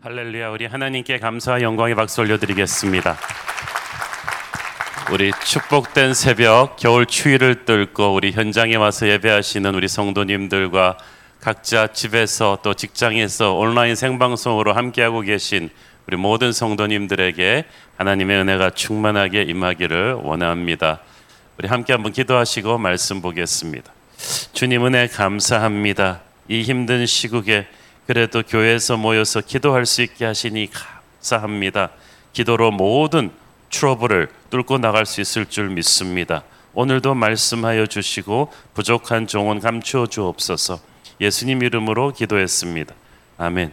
할렐루야 우리 하나님께 감사와 영광의 박수 올려드리겠습니다. 우리 축복된 새벽 겨울 추위를 뚫고 우리 현장에 와서 예배하시는 우리 성도님들과 각자 집에서 또 직장에서 온라인 생방송으로 함께하고 계신 우리 모든 성도님들에게 하나님의 은혜가 충만하게 임하기를 원합니다. 우리 함께 한번 기도하시고 말씀 보겠습니다. 주님 은혜 감사합니다. 이 힘든 시국에 그래도 교회에서 모여서 기도할 수 있게 하시니 감사합니다. 기도로 모든 트러블을 뚫고 나갈 수 있을 줄 믿습니다. 오늘도 말씀하여 주시고 부족한 종은 감추어 주옵소서. 예수님 이름으로 기도했습니다. 아멘.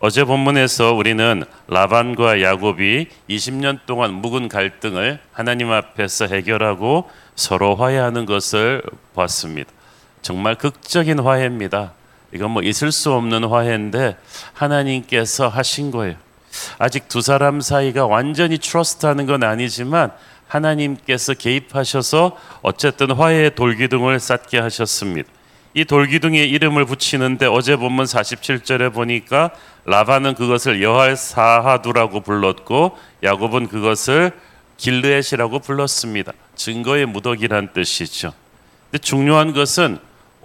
어제 본문에서 우리는 라반과 야곱이 20년 동안 묵은 갈등을 하나님 앞에서 해결하고 서로 화해하는 것을 봤습니다. 정말 극적인 화해입니다. 이건 뭐 있을 수 없는 화해인데 하나님께서 하신 거예요. 아직 두 사람 사이가 완전히 트러스트하는 건 아니지만 하나님께서 개입하셔서 어쨌든 화해의 돌기둥을 쌓게 하셨습니다. 이 돌기둥에 이름을 붙이는데 어제 본문 47절에 보니까 라반은 그것을 여할 사하두라고 불렀고 야곱은 그것을 길르엣이라고 불렀습니다. 증거의 무더기란 뜻이죠. 근데 중요한 것은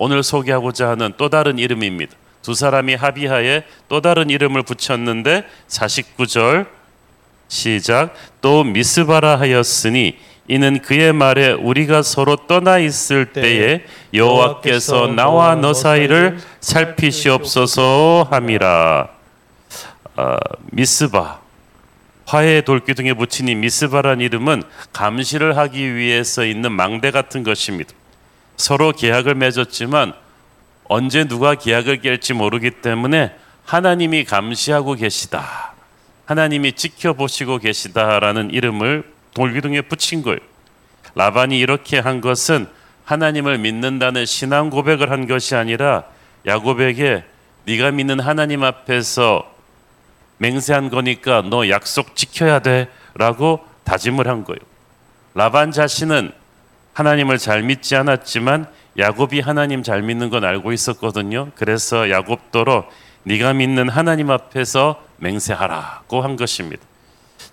오늘 소개하고자 하는 또 다른 이름입니다. 두 사람이 합의하에 또 다른 이름을 붙였는데 49절 시작 또 미스바라 하였으니 이는 그의 말에 우리가 서로 떠나 있을 때에 여호와께서 나와 너 사이를 살피시옵소서 함이라 아, 미스바 화해 돌기둥에 붙인 이 미스바란 이름은 감시를 하기 위해서 있는 망대 같은 것입니다. 서로 계약을 맺었지만 언제 누가 계약을 깰지 모르기 때문에 하나님이 감시하고 계시다. 하나님이 지켜보시고 계시다라는 이름을 돌기둥에 붙인 거예요. 라반이 이렇게 한 것은 하나님을 믿는다는 신앙 고백을 한 것이 아니라 야곱에게 네가 믿는 하나님 앞에서 맹세한 거니까 너 약속 지켜야 돼라고 다짐을 한 거예요. 라반 자신은 하나님을 잘 믿지 않았지만 야곱이 하나님 잘 믿는 건 알고 있었거든요. 그래서 야곱도로 네가 믿는 하나님 앞에서 맹세하라고 한 것입니다.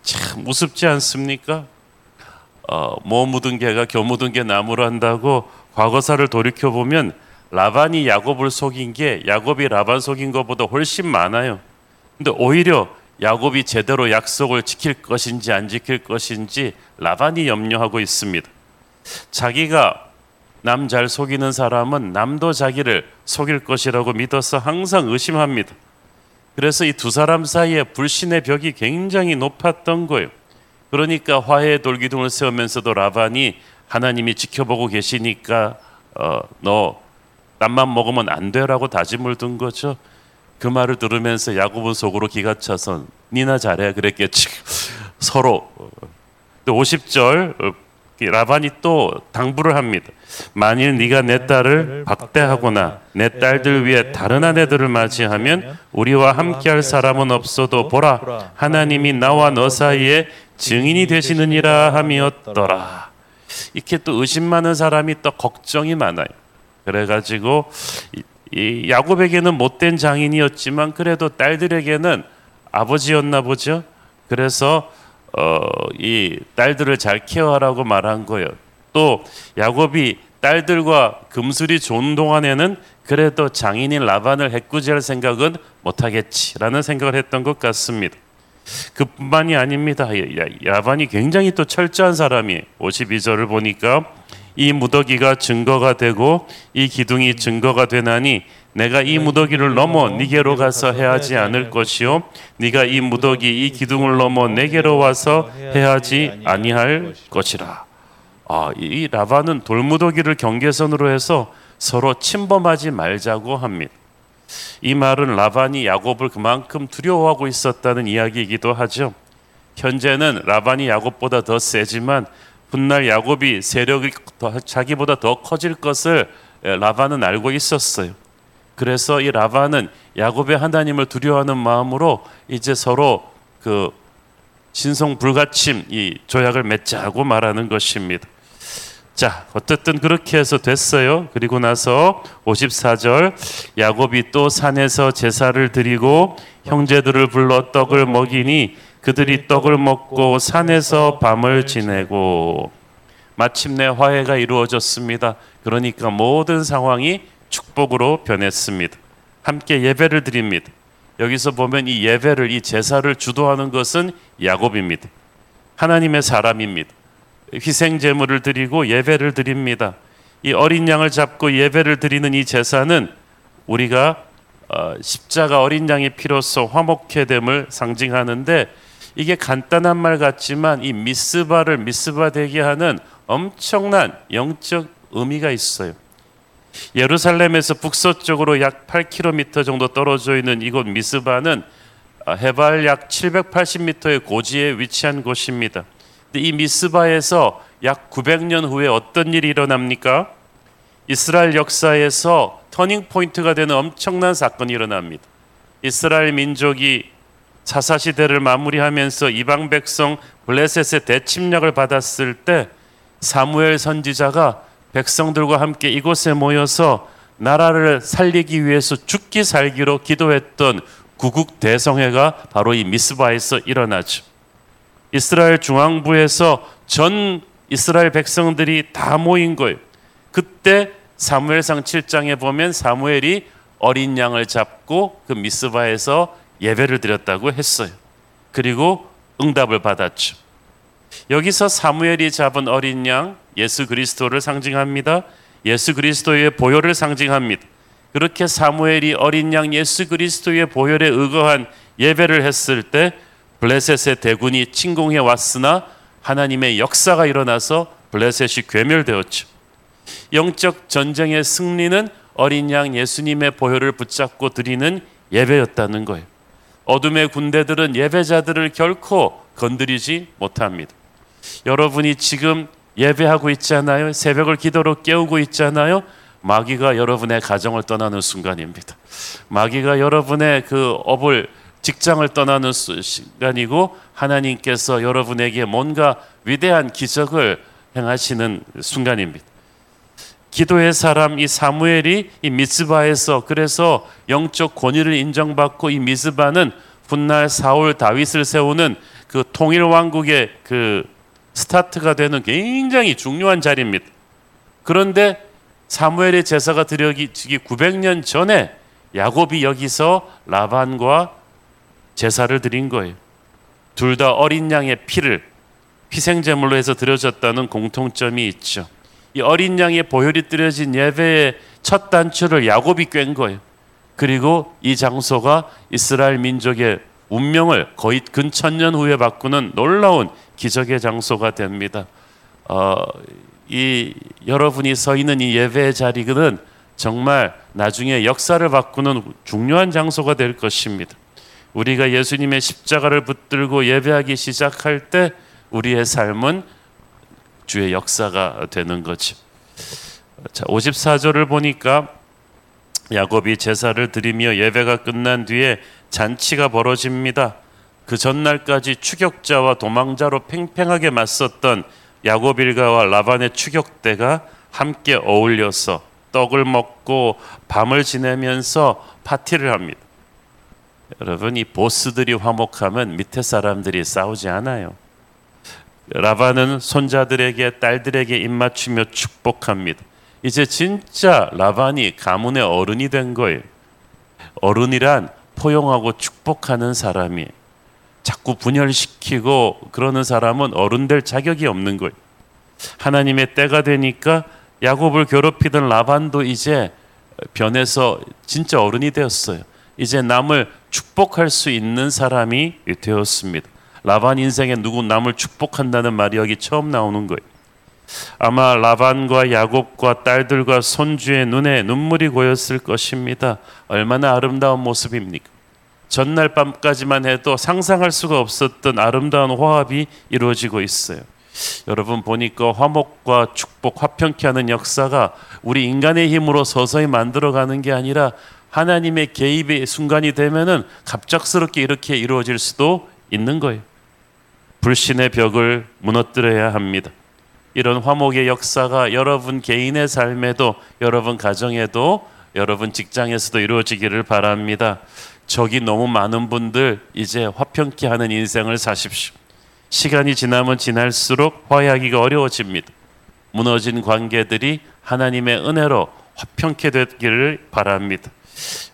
참 우습지 않습니까? 어, 뭐 묻은 개가 겨 묻은 개 나무로 한다고 과거사를 돌이켜 보면 라반이 야곱을 속인 게 야곱이 라반 속인 것보다 훨씬 많아요. 근데 오히려 야곱이 제대로 약속을 지킬 것인지 안 지킬 것인지 라반이 염려하고 있습니다. 자기가 남 잘 속이는 사람은 남도 자기를 속일 것이라고 믿어서 항상 의심합니다. 그래서 이 두 사람 사이에 불신의 벽이 굉장히 높았던 거예요. 그러니까 화해의 돌기둥을 세우면서도 라반이 하나님이 지켜보고 계시니까 어, 너 땀만 먹으면 안 돼라고 다짐을 둔 거죠. 그 말을 들으면서 야곱은 속으로 기가 차서 니나 잘해 그랬겠지. 서로 50절 라반이 또 당부를 합니다. 만일 네가 내 딸을 박대하거나 내 딸들 위에 다른 아내들을 맞이하면 우리와 함께할 사람은 없어도 보라 하나님이 나와 너 사이에 증인이 되시느니라 함이었더라. 이렇게 또 의심 많은 사람이 또 걱정이 많아요. 그래가지고 이 야곱에게는 못된 장인이었지만 그래도 딸들에게는 아버지였나 보죠. 그래서 어, 이 딸들을 잘 케어하라고 말한 거예요. 또 야곱이 딸들과 금술이 좋은 동안에는 그래도 장인인 라반을 해꾸지할 생각은 못하겠지라는 생각을 했던 것 같습니다. 그뿐만이 아닙니다. 라반이 굉장히 또 철저한 사람이 52절을 보니까 이 무더기가 증거가 되고 이 기둥이 증거가 되나니 내가 이 무더기를 넘어 네게로 가서 해하지 않을 것이요 네가 이 무더기 이 기둥을 넘어 내게로 와서 해하지 아니할 것이라. 아, 이 라반은 돌무더기를 경계선으로 해서 서로 침범하지 말자고 합니다. 이 말은 라반이 야곱을 그만큼 두려워하고 있었다는 이야기이기도 하죠. 현재는 라반이 야곱보다 더 세지만 훗날 야곱이 세력이 더, 자기보다 더 커질 것을 라반은 알고 있었어요. 그래서 이 라반은 야곱의 하나님을 두려워하는 마음으로 이제 서로 그 신성 불가침 이 조약을 맺자고 말하는 것입니다. 자, 어쨌든 그렇게 해서 됐어요. 그리고 나서 54절 야곱이 또 산에서 제사를 드리고 형제들을 불러 떡을 먹이니 그들이 떡을 먹고 산에서 밤을 지내고 마침내 화해가 이루어졌습니다. 그러니까 모든 상황이 축복으로 변했습니다. 함께 예배를 드립니다. 여기서 보면 이 예배를 이 제사를 주도하는 것은 야곱입니다. 하나님의 사람입니다. 희생 제물을 드리고 예배를 드립니다. 이 어린 양을 잡고 예배를 드리는 이 제사는 우리가 어, 십자가 어린 양의 피로써 화목해 됨을 상징하는데 이게 간단한 말 같지만 이 미스바를 미스바 되게 하는 엄청난 영적 의미가 있어요. 예루살렘에서 북서쪽으로 약 8km 정도 떨어져 있는 이곳 미스바는 어, 해발 약 780m의 고지에 위치한 곳입니다. 이 미스바에서 약 900년 후에 어떤 일이 일어납니까? 이스라엘 역사에서 turning point가 되는 엄청난 사건이 일어납니다. 이스라엘 민족이 사사 시대를 마무리하면서 이방 백성 블레셋의 대침략을 받았을 때 사무엘 선지자가 백성들과 함께 이곳에 모여서 나라를 살리기 위해서 죽기 살기로 기도했던 구국 대성회가 바로 이 미스바에서 일어나죠. 이스라엘 중앙부에서 전 이스라엘 백성들이 다 모인 거예요. 그때 사무엘상 7장에 보면 사무엘이 어린 양을 잡고 그 미스바에서 예배를 드렸다고 했어요. 그리고 응답을 받았죠. 여기서 사무엘이 잡은 어린 양 예수 그리스도를 상징합니다. 예수 그리스도의 보혈을 상징합니다. 그렇게 사무엘이 어린 양 예수 그리스도의 보혈에 의거한 예배를 했을 때 블레셋의 대군이 침공해 왔으나 하나님의 역사가 일어나서 블레셋이 괴멸되었죠. 영적 전쟁의 승리는 어린 양 예수님의 보혈을 붙잡고 드리는 예배였다는 거예요. 어둠의 군대들은 예배자들을 결코 건드리지 못합니다. 여러분이 지금 예배하고 있잖아요. 새벽을 기도로 깨우고 있잖아요. 마귀가 여러분의 가정을 떠나는 순간입니다. 마귀가 여러분의 그 업을 직장을 떠나는 시간이고 하나님께서 여러분에게 뭔가 위대한 기적을 행하시는 순간입니다. 기도의 사람 이 사무엘이 이 미스바에서 그래서 영적 권위를 인정받고 이 미스바는 훗날 사울 다윗을 세우는 그 통일 왕국의 그 스타트가 되는 굉장히 중요한 자리입니다. 그런데 사무엘의 제사가 드려지기 900년 전에 야곱이 여기서 라반과 제사를 드린 거예요. 둘 다 어린 양의 피를 희생 제물로 해서 드려졌다는 공통점이 있죠. 이 어린 양의 보혈이 드려진 예배의 첫 단추를 야곱이 꿰 거예요. 그리고 이 장소가 이스라엘 민족의 운명을 거의 근천년 후에 바꾸는 놀라운 기적의 장소가 됩니다. 어, 이 여러분이 서 있는 이 예배의 자리는 정말 나중에 역사를 바꾸는 중요한 장소가 될 것입니다. 우리가 예수님의 십자가를 붙들고 예배하기 시작할 때 우리의 삶은 주의 역사가 되는 거죠. 자, 54절을 보니까 야곱이 제사를 드리며 예배가 끝난 뒤에 잔치가 벌어집니다. 그 전날까지 추격자와 도망자로 팽팽하게 맞섰던 야곱 일가와 라반의 추격대가 함께 어울려서 떡을 먹고 밤을 지내면서 파티를 합니다. 여러분 이 보스들이 화목하면 밑에 사람들이 싸우지 않아요. 라반은 손자들에게 딸들에게 입맞추며 축복합니다. 이제 진짜 라반이 가문의 어른이 된 거예요. 어른이란 포용하고 축복하는 사람이 자꾸 분열시키고 그러는 사람은 어른 될 자격이 없는 거예요. 하나님의 때가 되니까 야곱을 괴롭히던 라반도 이제 변해서 진짜 어른이 되었어요. 이제 남을 축복할 수 있는 사람이 되었습니다. 라반 인생에 누구 남을 축복한다는 말이 여기 처음 나오는 거예요. 아마 라반과 야곱과 딸들과 손주의 눈에 눈물이 고였을 것입니다. 얼마나 아름다운 모습입니까? 전날 밤까지만 해도 상상할 수가 없었던 아름다운 화합이 이루어지고 있어요. 여러분 보니까 화목과 축복, 화평케 하는 역사가 우리 인간의 힘으로 서서히 만들어가는 게 아니라 하나님의 개입의 순간이 되면은 갑작스럽게 이렇게 이루어질 수도 있는 거예요. 불신의 벽을 무너뜨려야 합니다. 이런 화목의 역사가 여러분 개인의 삶에도 여러분 가정에도 여러분 직장에서도 이루어지기를 바랍니다. 적이 너무 많은 분들 이제 화평케 하는 인생을 사십시오. 시간이 지나면 지날수록 화해하기가 어려워집니다. 무너진 관계들이 하나님의 은혜로 화평케 되기를 바랍니다.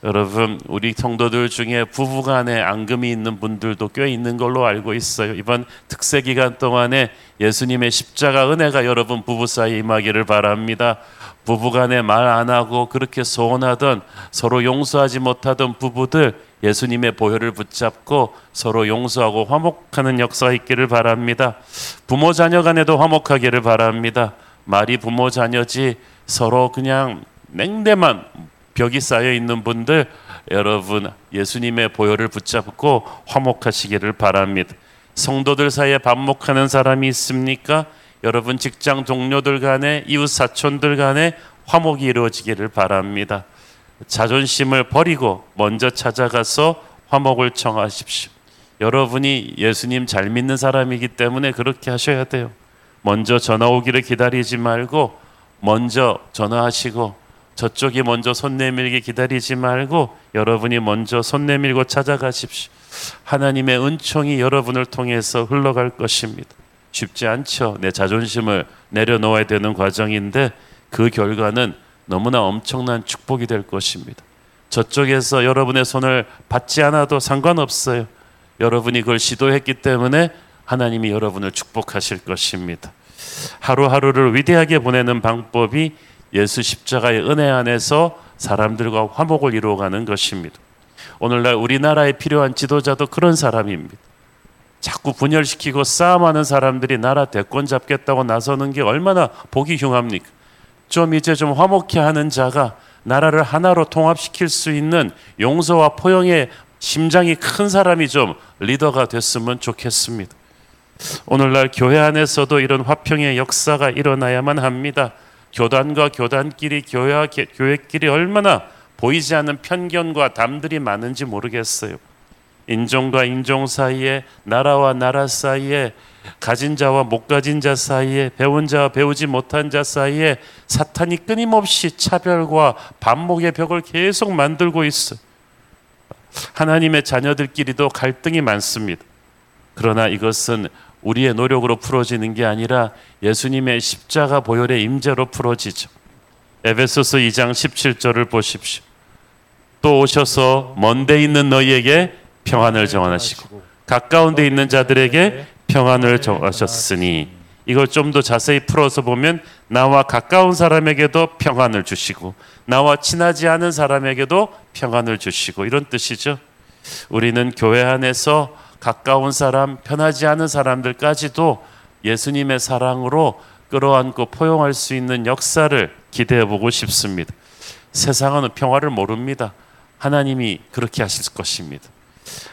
여러분 우리 성도들 중에 부부간에 앙금이 있는 분들도 꽤 있는 걸로 알고 있어요. 이번 특세 기간 동안에 예수님의 십자가 은혜가 여러분 부부 사이 임하기를 바랍니다. 부부간에 말 안 하고 그렇게 소원하던 서로 용서하지 못하던 부부들 예수님의 보혈을 붙잡고 서로 용서하고 화목하는 역사가 있기를 바랍니다. 부모 자녀 간에도 화목하기를 바랍니다. 말이 부모 자녀지 서로 그냥 냉대만 벽이 쌓여 있는 분들 여러분 예수님의 보혈을 붙잡고 화목하시기를 바랍니다. 성도들 사이에 반목하는 사람이 있습니까? 여러분 직장 동료들 간에 이웃 사촌들 간에 화목이 이루어지기를 바랍니다. 자존심을 버리고 먼저 찾아가서 화목을 청하십시오. 여러분이 예수님 잘 믿는 사람이기 때문에 그렇게 하셔야 돼요. 먼저 전화 오기를 기다리지 말고 먼저 전화하시고 저쪽이 먼저 손 내밀기 기다리지 말고 여러분이 먼저 손 내밀고 찾아가십시오. 하나님의 은총이 여러분을 통해서 흘러갈 것입니다. 쉽지 않죠. 내 자존심을 내려놓아야 되는 과정인데 그 결과는 너무나 엄청난 축복이 될 것입니다. 저쪽에서 여러분의 손을 받지 않아도 상관없어요. 여러분이 그걸 시도했기 때문에 하나님이 여러분을 축복하실 것입니다. 하루하루를 위대하게 보내는 방법이 예수 십자가의 은혜 안에서 사람들과 화목을 이루어가는 것입니다. 오늘날 우리나라에 필요한 지도자도 그런 사람입니다. 자꾸 분열시키고 싸움하는 사람들이 나라 대권 잡겠다고 나서는 게 얼마나 보기 흉합니까? 좀 이제 좀 화목해 하는 자가 나라를 하나로 통합시킬 수 있는 용서와 포용의 심장이 큰 사람이 좀 리더가 됐으면 좋겠습니다. 오늘날 교회 안에서도 이런 화평의 역사가 일어나야만 합니다. 교단과 교단끼리 교회와 교회끼리 얼마나 보이지 않는 편견과 담들이 많은지 모르겠어요. 인종과 인종 사이에 나라와 나라 사이에 가진 자와 못 가진 자 사이에 배운 자와 배우지 못한 자 사이에 사탄이 끊임없이 차별과 반목의 벽을 계속 만들고 있어. 하나님의 자녀들끼리도 갈등이 많습니다. 그러나 이것은 우리의 노력으로 풀어지는 게 아니라 예수님의 십자가 보혈의 임재로 풀어지죠. 에베소서 2장 17절을 보십시오. 또 오셔서 먼데 있는 너희에게 평안을 정하시고 가까운 데 있는 자들에게 평안을 정하셨으니 이걸 좀 더 자세히 풀어서 보면 나와 가까운 사람에게도 평안을 주시고 나와 친하지 않은 사람에게도 평안을 주시고 이런 뜻이죠. 우리는 교회 안에서 가까운 사람, 편하지 않은 사람들까지도 예수님의 사랑으로 끌어안고 포용할 수 있는 역사를 기대해 보고 싶습니다. 세상은 평화를 모릅니다. 하나님이 그렇게 하실 것입니다.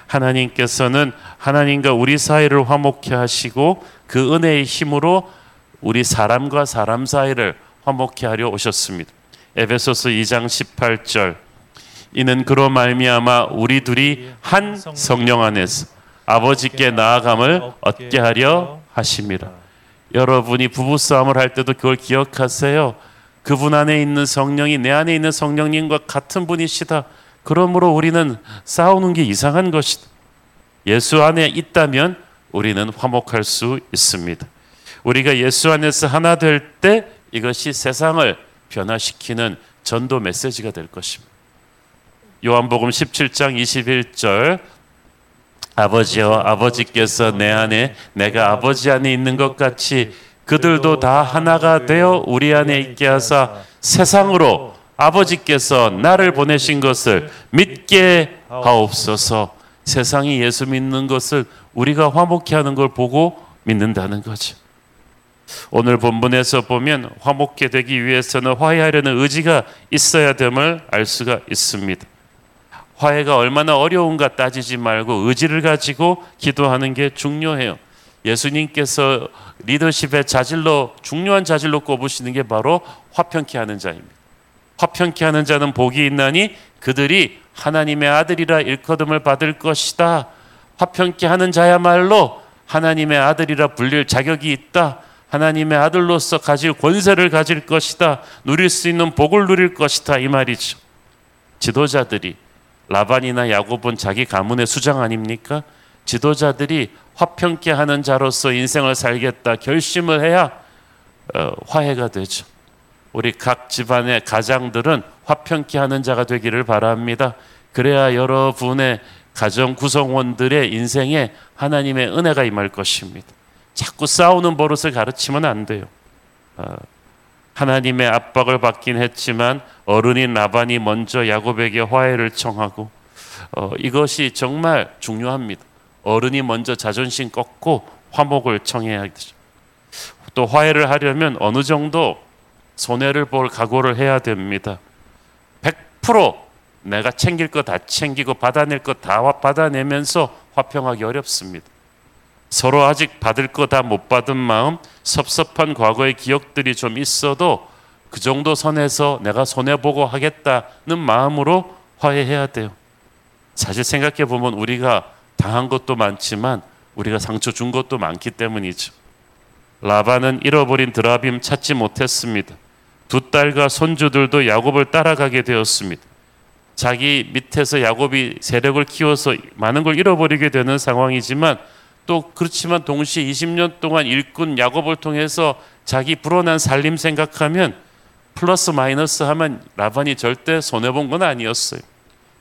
하나님께서는 하나님과 우리 사이를 화목케 하시고 그 은혜의 힘으로 우리 사람과 사람 사이를 화목케 하려 오셨습니다. 에베소서 2장 18절 이는 그로 말미암아 우리 둘이 한 성령 안에서 아버지께 나아감을 얻게 하려 하심이라. 여러분이 부부 싸움을 할 때도 그걸 기억하세요. 그분 안에 있는 성령이 내 안에 있는 성령님과 같은 분이시다. 그러므로 우리는 싸우는 게 이상한 것이다. 예수 안에 있다면 우리는 화목할 수 있습니다. 우리가 예수 안에서 하나 될 때 이것이 세상을 변화시키는 전도 메시지가 될 것입니다. 요한복음 17장 21절 아버지여 아버지께서 내 안에 내가 아버지 안에 있는 것 같이 그들도 다 하나가 되어 우리 안에 있게 하사 세상으로 아버지께서 나를 보내신 것을 믿게 하옵소서. 세상이 예수 믿는 것을 우리가 화목케 하는 걸 보고 믿는다는 거죠. 오늘 본문에서 보면 화목케 되기 위해서는 화해하려는 의지가 있어야 됨을 알 수가 있습니다. 화해가 얼마나 어려운가 따지지 말고 의지를 가지고 기도하는 게 중요해요. 예수님께서 리더십의 자질로 중요한 자질로 꼽으시는 게 바로 화평케 하는 자입니다. 화평케 하는 자는 복이 있나니 그들이 하나님의 아들이라 일컬음을 받을 것이다. 화평케 하는 자야말로 하나님의 아들이라 불릴 자격이 있다. 하나님의 아들로서 가질 권세를 가질 것이다. 누릴 수 있는 복을 누릴 것이다. 이 말이죠. 지도자들이 라반이나 야곱은 자기 가문의 수장 아닙니까? 지도자들이 화평케 하는 자로서 인생을 살겠다 결심을 해야 어, 화해가 되죠. 우리 각 집안의 가장들은 화평케 하는 자가 되기를 바랍니다. 그래야 여러분의 가정 구성원들의 인생에 하나님의 은혜가 임할 것입니다. 자꾸 싸우는 버릇을 가르치면 안 돼요. 어, 하나님의 압박을 받긴 했지만 어른인 라반이 먼저 야곱에게 화해를 청하고 어, 이것이 정말 중요합니다. 어른이 먼저 자존심 꺾고 화목을 청해야 되죠. 또 화해를 하려면 어느 정도 손해를 볼 각오를 해야 됩니다. 100% 내가 챙길 거 다 챙기고 받아낼 거 다 받아내면서 화평하기 어렵습니다. 서로 아직 받을 거 다 못 받은 마음, 섭섭한 과거의 기억들이 좀 있어도 그 정도 선에서 내가 손해보고 하겠다는 마음으로 화해해야 돼요. 사실 생각해 보면 우리가 당한 것도 많지만 우리가 상처 준 것도 많기 때문이죠. 라반은 잃어버린 드라빔 찾지 못했습니다. 두 딸과 손주들도 야곱을 따라가게 되었습니다. 자기 밑에서 야곱이 세력을 키워서 많은 걸 잃어버리게 되는 상황이지만 또 그렇지만 동시에 20년 동안 일꾼 야곱을 통해서 자기 불어난 살림 생각하면 플러스 마이너스 하면 라반이 절대 손해 본 건 아니었어요.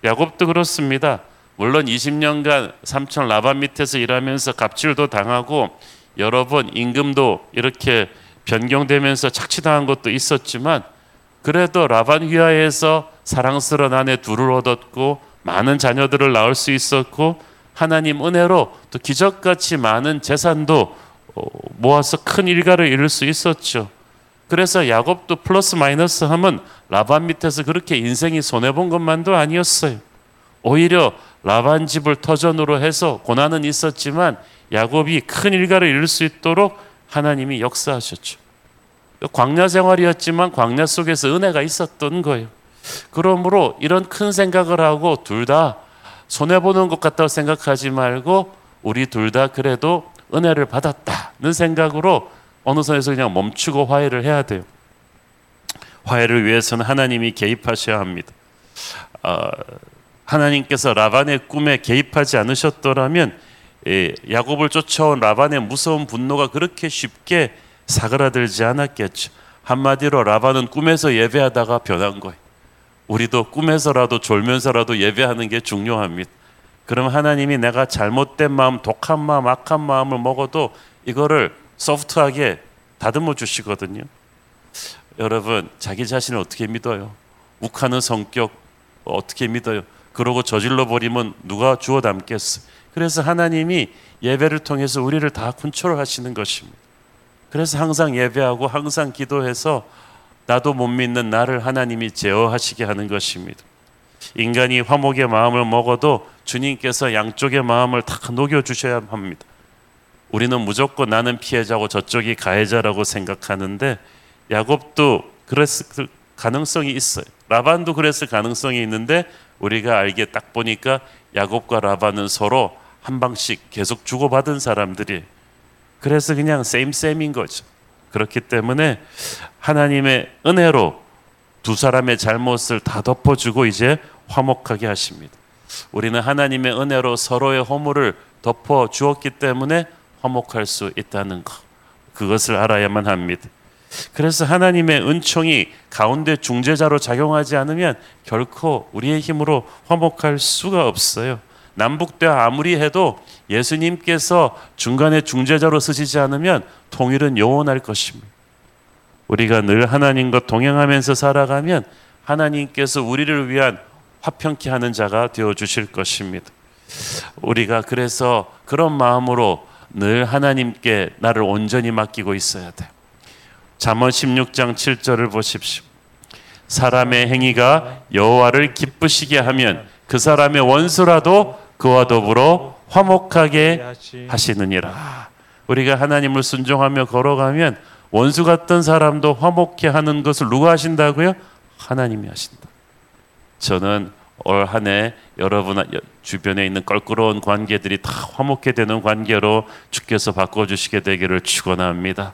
야곱도 그렇습니다. 물론 20년간 삼촌 라반 밑에서 일하면서 갑질도 당하고 여러 번 임금도 이렇게 변경되면서 착취당한 것도 있었지만 그래도 라반 휘하에서 사랑스러운 아내 둘을 얻었고 많은 자녀들을 낳을 수 있었고 하나님 은혜로 또 기적같이 많은 재산도 어, 모아서 큰 일가를 이룰 수 있었죠. 그래서 야곱도 플러스 마이너스 하면 라반 밑에서 그렇게 인생이 손해 본 것만도 아니었어요. 오히려 라반 집을 터전으로 해서 고난은 있었지만 야곱이 큰 일가를 이룰 수 있도록 하나님이 역사하셨죠. 광야 생활이었지만 광야 속에서 은혜가 있었던 거예요. 그러므로 이런 큰 생각을 하고 둘 다 손해 보는 것 같다고 생각하지 말고 우리 둘 다 그래도 은혜를 받았다는 생각으로 어느 선에서 그냥 멈추고 화해를 해야 돼요. 화해를 위해서는 하나님이 개입하셔야 합니다. 어, 하나님께서 라반의 꿈에 개입하지 않으셨더라면 예, 야곱을 쫓아온 라반의 무서운 분노가 그렇게 쉽게 사그라들지 않았겠죠. 한마디로 라반은 꿈에서 예배하다가 변한 거예요. 우리도 꿈에서라도 졸면서라도 예배하는 게 중요합니다. 그럼 하나님이 내가 잘못된 마음, 독한 마음, 악한 마음을 먹어도 이거를 소프트하게 다듬어 주시거든요. 여러분, 자기 자신을 어떻게 믿어요? 욱하는 성격 어떻게 믿어요? 그러고 저질러 버리면 누가 주워 담겠어? 그래서 하나님이 예배를 통해서 우리를 다 컨트롤 하시는 것입니다. 그래서 항상 예배하고 항상 기도해서 나도 못 믿는 나를 하나님이 제어하시게 하는 것입니다. 인간이 화목의 마음을 먹어도 주님께서 양쪽의 마음을 다 녹여 주셔야 합니다. 우리는 무조건 나는 피해자고 저쪽이 가해자라고 생각하는데 야곱도 그랬을 가능성이 있어요. 라반도 그랬을 가능성이 있는데 우리가 알게 딱 보니까 야곱과 라반은 서로 한 방씩 계속 주고받은 사람들이 그래서 그냥 쌤쌤인 거죠. 그렇기 때문에 하나님의 은혜로 두 사람의 잘못을 다 덮어주고 이제 화목하게 하십니다. 우리는 하나님의 은혜로 서로의 허물을 덮어 주었기 때문에 화목할 수 있다는 것. 그것을 알아야만 합니다. 그래서 하나님의 은총이 가운데 중재자로 작용하지 않으면 결코 우리의 힘으로 화목할 수가 없어요. 남북대화 아무리 해도 예수님께서 중간에 중재자로 쓰시지 않으면 통일은 영원할 것입니다. 우리가 늘 하나님과 동행하면서 살아가면 하나님께서 우리를 위한 화평케 하는 자가 되어 주실 것입니다. 우리가 그래서 그런 마음으로 늘 하나님께 나를 온전히 맡기고 있어야 돼. 잠언 16장 7절을 보십시오. 사람의 행위가 여호와를 기쁘시게 하면 그 사람의 원수라도 그와 더불어 화목하게 하시느니라. 우리가 하나님을 순종하며 걸어가면 원수 같던 사람도 화목해 하는 것을 누가 하신다고요? 하나님이 하신다. 저는 올 한 해 여러분 주변에 있는 껄끄러운 관계들이 다 화목해 되는 관계로 주께서 바꿔주시게 되기를 축원합니다.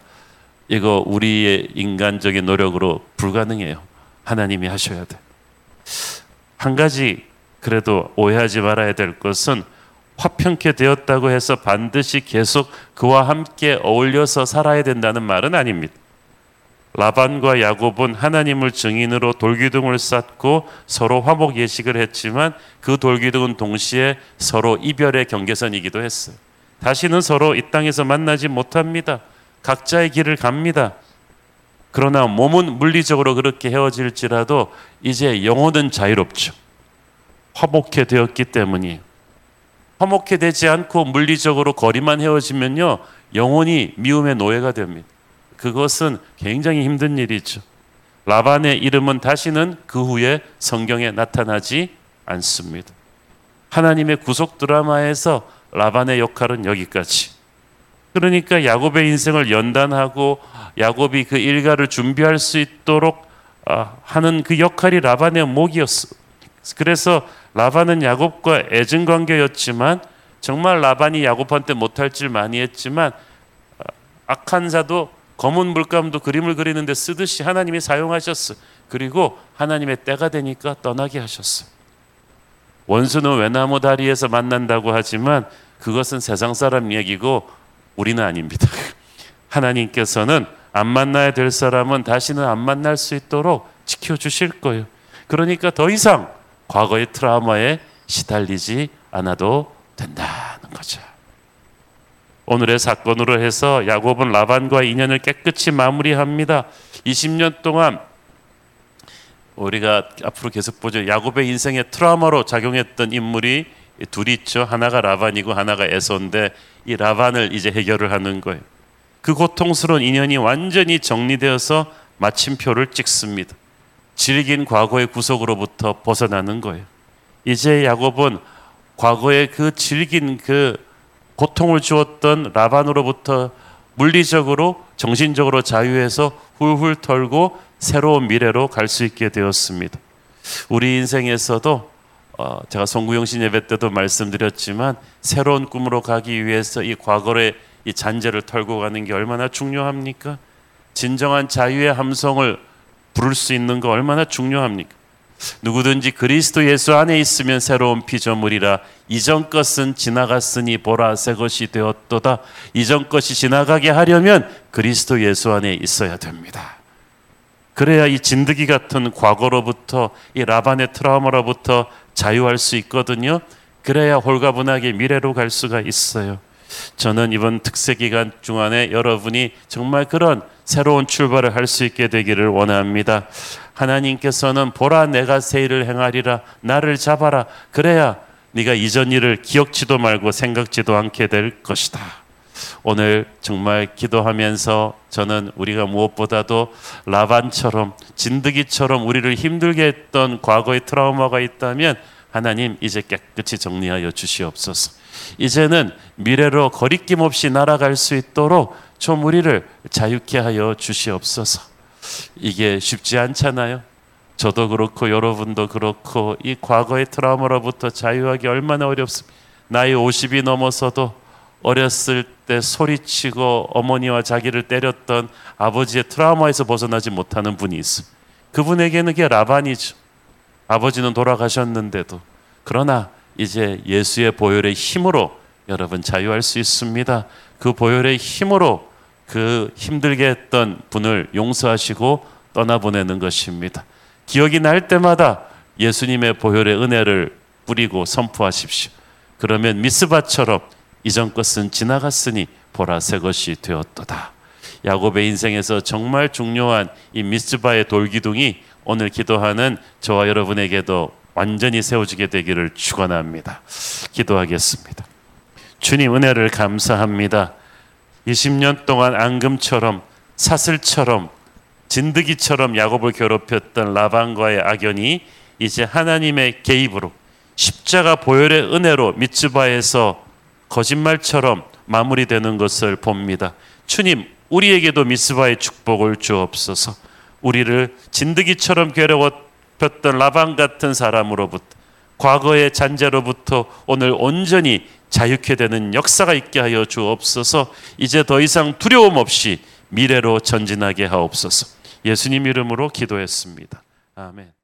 이거 우리의 인간적인 노력으로 불가능해요. 하나님이 하셔야 돼. 한 가지 그래도 오해하지 말아야 될 것은 화평케 되었다고 해서 반드시 계속 그와 함께 어울려서 살아야 된다는 말은 아닙니다. 라반과 야곱은 하나님을 증인으로 돌기둥을 쌓고 서로 화목 예식을 했지만 그 돌기둥은 동시에 서로 이별의 경계선이기도 했어요. 다시는 서로 이 땅에서 만나지 못합니다. 각자의 길을 갑니다. 그러나 몸은 물리적으로 그렇게 헤어질지라도 이제 영혼은 자유롭죠. 화목해 되었기 때문이에요. 화목해 되지 않고 물리적으로 거리만 헤어지면요. 영혼이 미움의 노예가 됩니다. 그것은 굉장히 힘든 일이죠. 라반의 이름은 다시는 그 후에 성경에 나타나지 않습니다. 하나님의 구속 드라마에서 라반의 역할은 여기까지. 그러니까 야곱의 인생을 연단하고 야곱이 그 일가를 준비할 수 있도록 아, 하는 그 역할이 라반의 목이었어. 그래서 라반은 야곱과 애증 관계였지만 정말 라반이 야곱한테 못할 질 많이 했지만 아, 악한 자도 검은 물감도 그림을 그리는데 쓰듯이 하나님이 사용하셨어. 그리고 하나님의 때가 되니까 떠나게 하셨어. 원수는 외나무 다리에서 만난다고 하지만 그것은 세상 사람 얘기고 우리는 아닙니다. 하나님께서는 안 만나야 될 사람은 다시는 안 만날 수 있도록 지켜주실 거예요. 그러니까 더 이상 과거의 트라우마에 시달리지 않아도 된다는 거죠. 오늘의 사건으로 해서 야곱은 라반과 인연을 깨끗이 마무리합니다. 20년 동안 우리가 앞으로 계속 보죠. 야곱의 인생에 트라우마로 작용했던 인물이 둘이 있죠. 하나가 라반이고 하나가 에서인데 이 라반을 이제 해결을 하는 거예요. 그 고통스러운 인연이 완전히 정리되어서 마침표를 찍습니다. 질긴 과거의 구속으로부터 벗어나는 거예요. 이제 야곱은 과거의 그 질긴 그 고통을 주었던 라반으로부터 물리적으로 정신적으로 자유해서 훌훌 털고 새로운 미래로 갈 수 있게 되었습니다. 우리 인생에서도 어, 제가 송구영신 예배 때도 말씀드렸지만 새로운 꿈으로 가기 위해서 이 과거의 이 잔재를 털고 가는 게 얼마나 중요합니까? 진정한 자유의 함성을 부를 수 있는 거 얼마나 중요합니까? 누구든지 그리스도 예수 안에 있으면 새로운 피조물이라 이전 것은 지나갔으니 보라 새 것이 되었도다. 이전 것이 지나가게 하려면 그리스도 예수 안에 있어야 됩니다. 그래야 이 진드기 같은 과거로부터 이 라반의 트라우마로부터 자유할 수 있거든요. 그래야 홀가분하게 미래로 갈 수가 있어요. 저는 이번 특세 기간 중안에 여러분이 정말 그런 새로운 출발을 할 수 있게 되기를 원합니다. 하나님께서는 보라 내가 새 일을 행하리라 나를 잡아라 그래야 네가 이전 일을 기억지도 말고 생각지도 않게 될 것이다. 오늘 정말 기도하면서 저는 우리가 무엇보다도 라반처럼 진드기처럼 우리를 힘들게 했던 과거의 트라우마가 있다면 하나님 이제 깨끗이 정리하여 주시옵소서. 이제는 미래로 거리낌 없이 날아갈 수 있도록 좀 우리를 자유케 하여 주시옵소서. 이게 쉽지 않잖아요. 저도 그렇고 여러분도 그렇고 이 과거의 트라우마로부터 자유하기 얼마나 어렵습니까? 나이 50이 넘어서도 어렸을 때 소리치고 어머니와 자기를 때렸던 아버지의 트라우마에서 벗어나지 못하는 분이 있습니다. 그분에게는 그게 라반이죠. 아버지는 돌아가셨는데도 그러나 이제 예수의 보혈의 힘으로 여러분 자유할 수 있습니다. 그 보혈의 힘으로 그 힘들게 했던 분을 용서하시고 떠나보내는 것입니다. 기억이 날 때마다 예수님의 보혈의 은혜를 뿌리고 선포하십시오. 그러면 미스바처럼 이전 것은 지나갔으니 보라 새 것이 되었도다. 야곱의 인생에서 정말 중요한 이 미스바의 돌기둥이 오늘 기도하는 저와 여러분에게도 완전히 세워지게 되기를 축원합니다. 기도하겠습니다. 주님 은혜를 감사합니다. 20년 동안 앙금처럼 사슬처럼 진드기처럼 야곱을 괴롭혔던 라반과의 악연이 이제 하나님의 개입으로 십자가 보혈의 은혜로 미츠바에서 거짓말처럼 마무리되는 것을 봅니다. 주님, 우리에게도 미스바의 축복을 주옵소서. 우리를 진드기처럼 괴롭혔던 라반 같은 사람으로부터 과거의 잔재로부터 오늘 온전히 자유케 되는 역사가 있게 하여 주옵소서. 이제 더 이상 두려움 없이 미래로 전진하게 하옵소서. 예수님 이름으로 기도했습니다. 아멘.